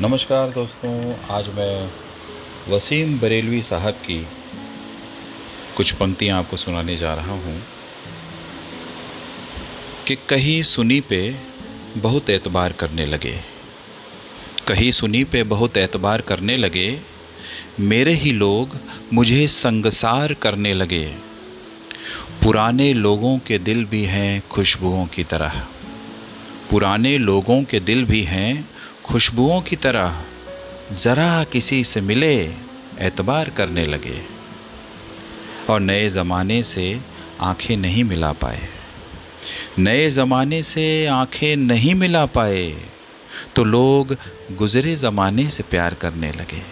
नमस्कार दोस्तों, आज मैं वसीम बरेलवी साहब की कुछ पंक्तियाँ आपको सुनाने जा रहा हूँ कि कहीं सुनी पे बहुत एतबार करने लगे। कहीं सुनी पे बहुत एतबार करने लगे, मेरे ही लोग मुझे संगसार करने लगे। पुराने लोगों के दिल भी हैं खुशबुओं की तरह। पुराने लोगों के दिल भी हैं खुशबुओं की तरह ज़रा किसी से मिले, एतबार करने लगे और नए ज़माने से आँखें नहीं मिला पाए। नए ज़माने से आँखें नहीं मिला पाए तो लोग गुज़रे ज़माने से प्यार करने लगे।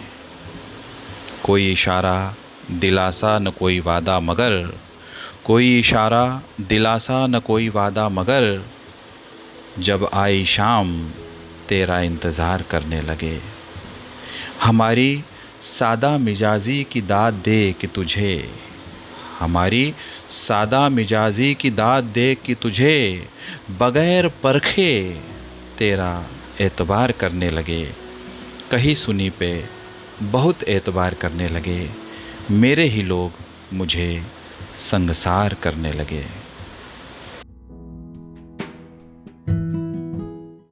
कोई इशारा, दिलासा न कोई वादा मगर, कोई इशारा, दिलासा न कोई वादा मगर, जब आई शाम तेरा इंतज़ार करने लगे। हमारी सादा मिजाजी की दाद दे कि तुझे। हमारी सादा मिजाजी की दाद दे कि तुझे। बग़ैर परखे तेरा एतबार करने लगे। कहीं सुनी पे बहुत एतबार करने लगे। मेरे ही लोग मुझे संगसार करने लगे।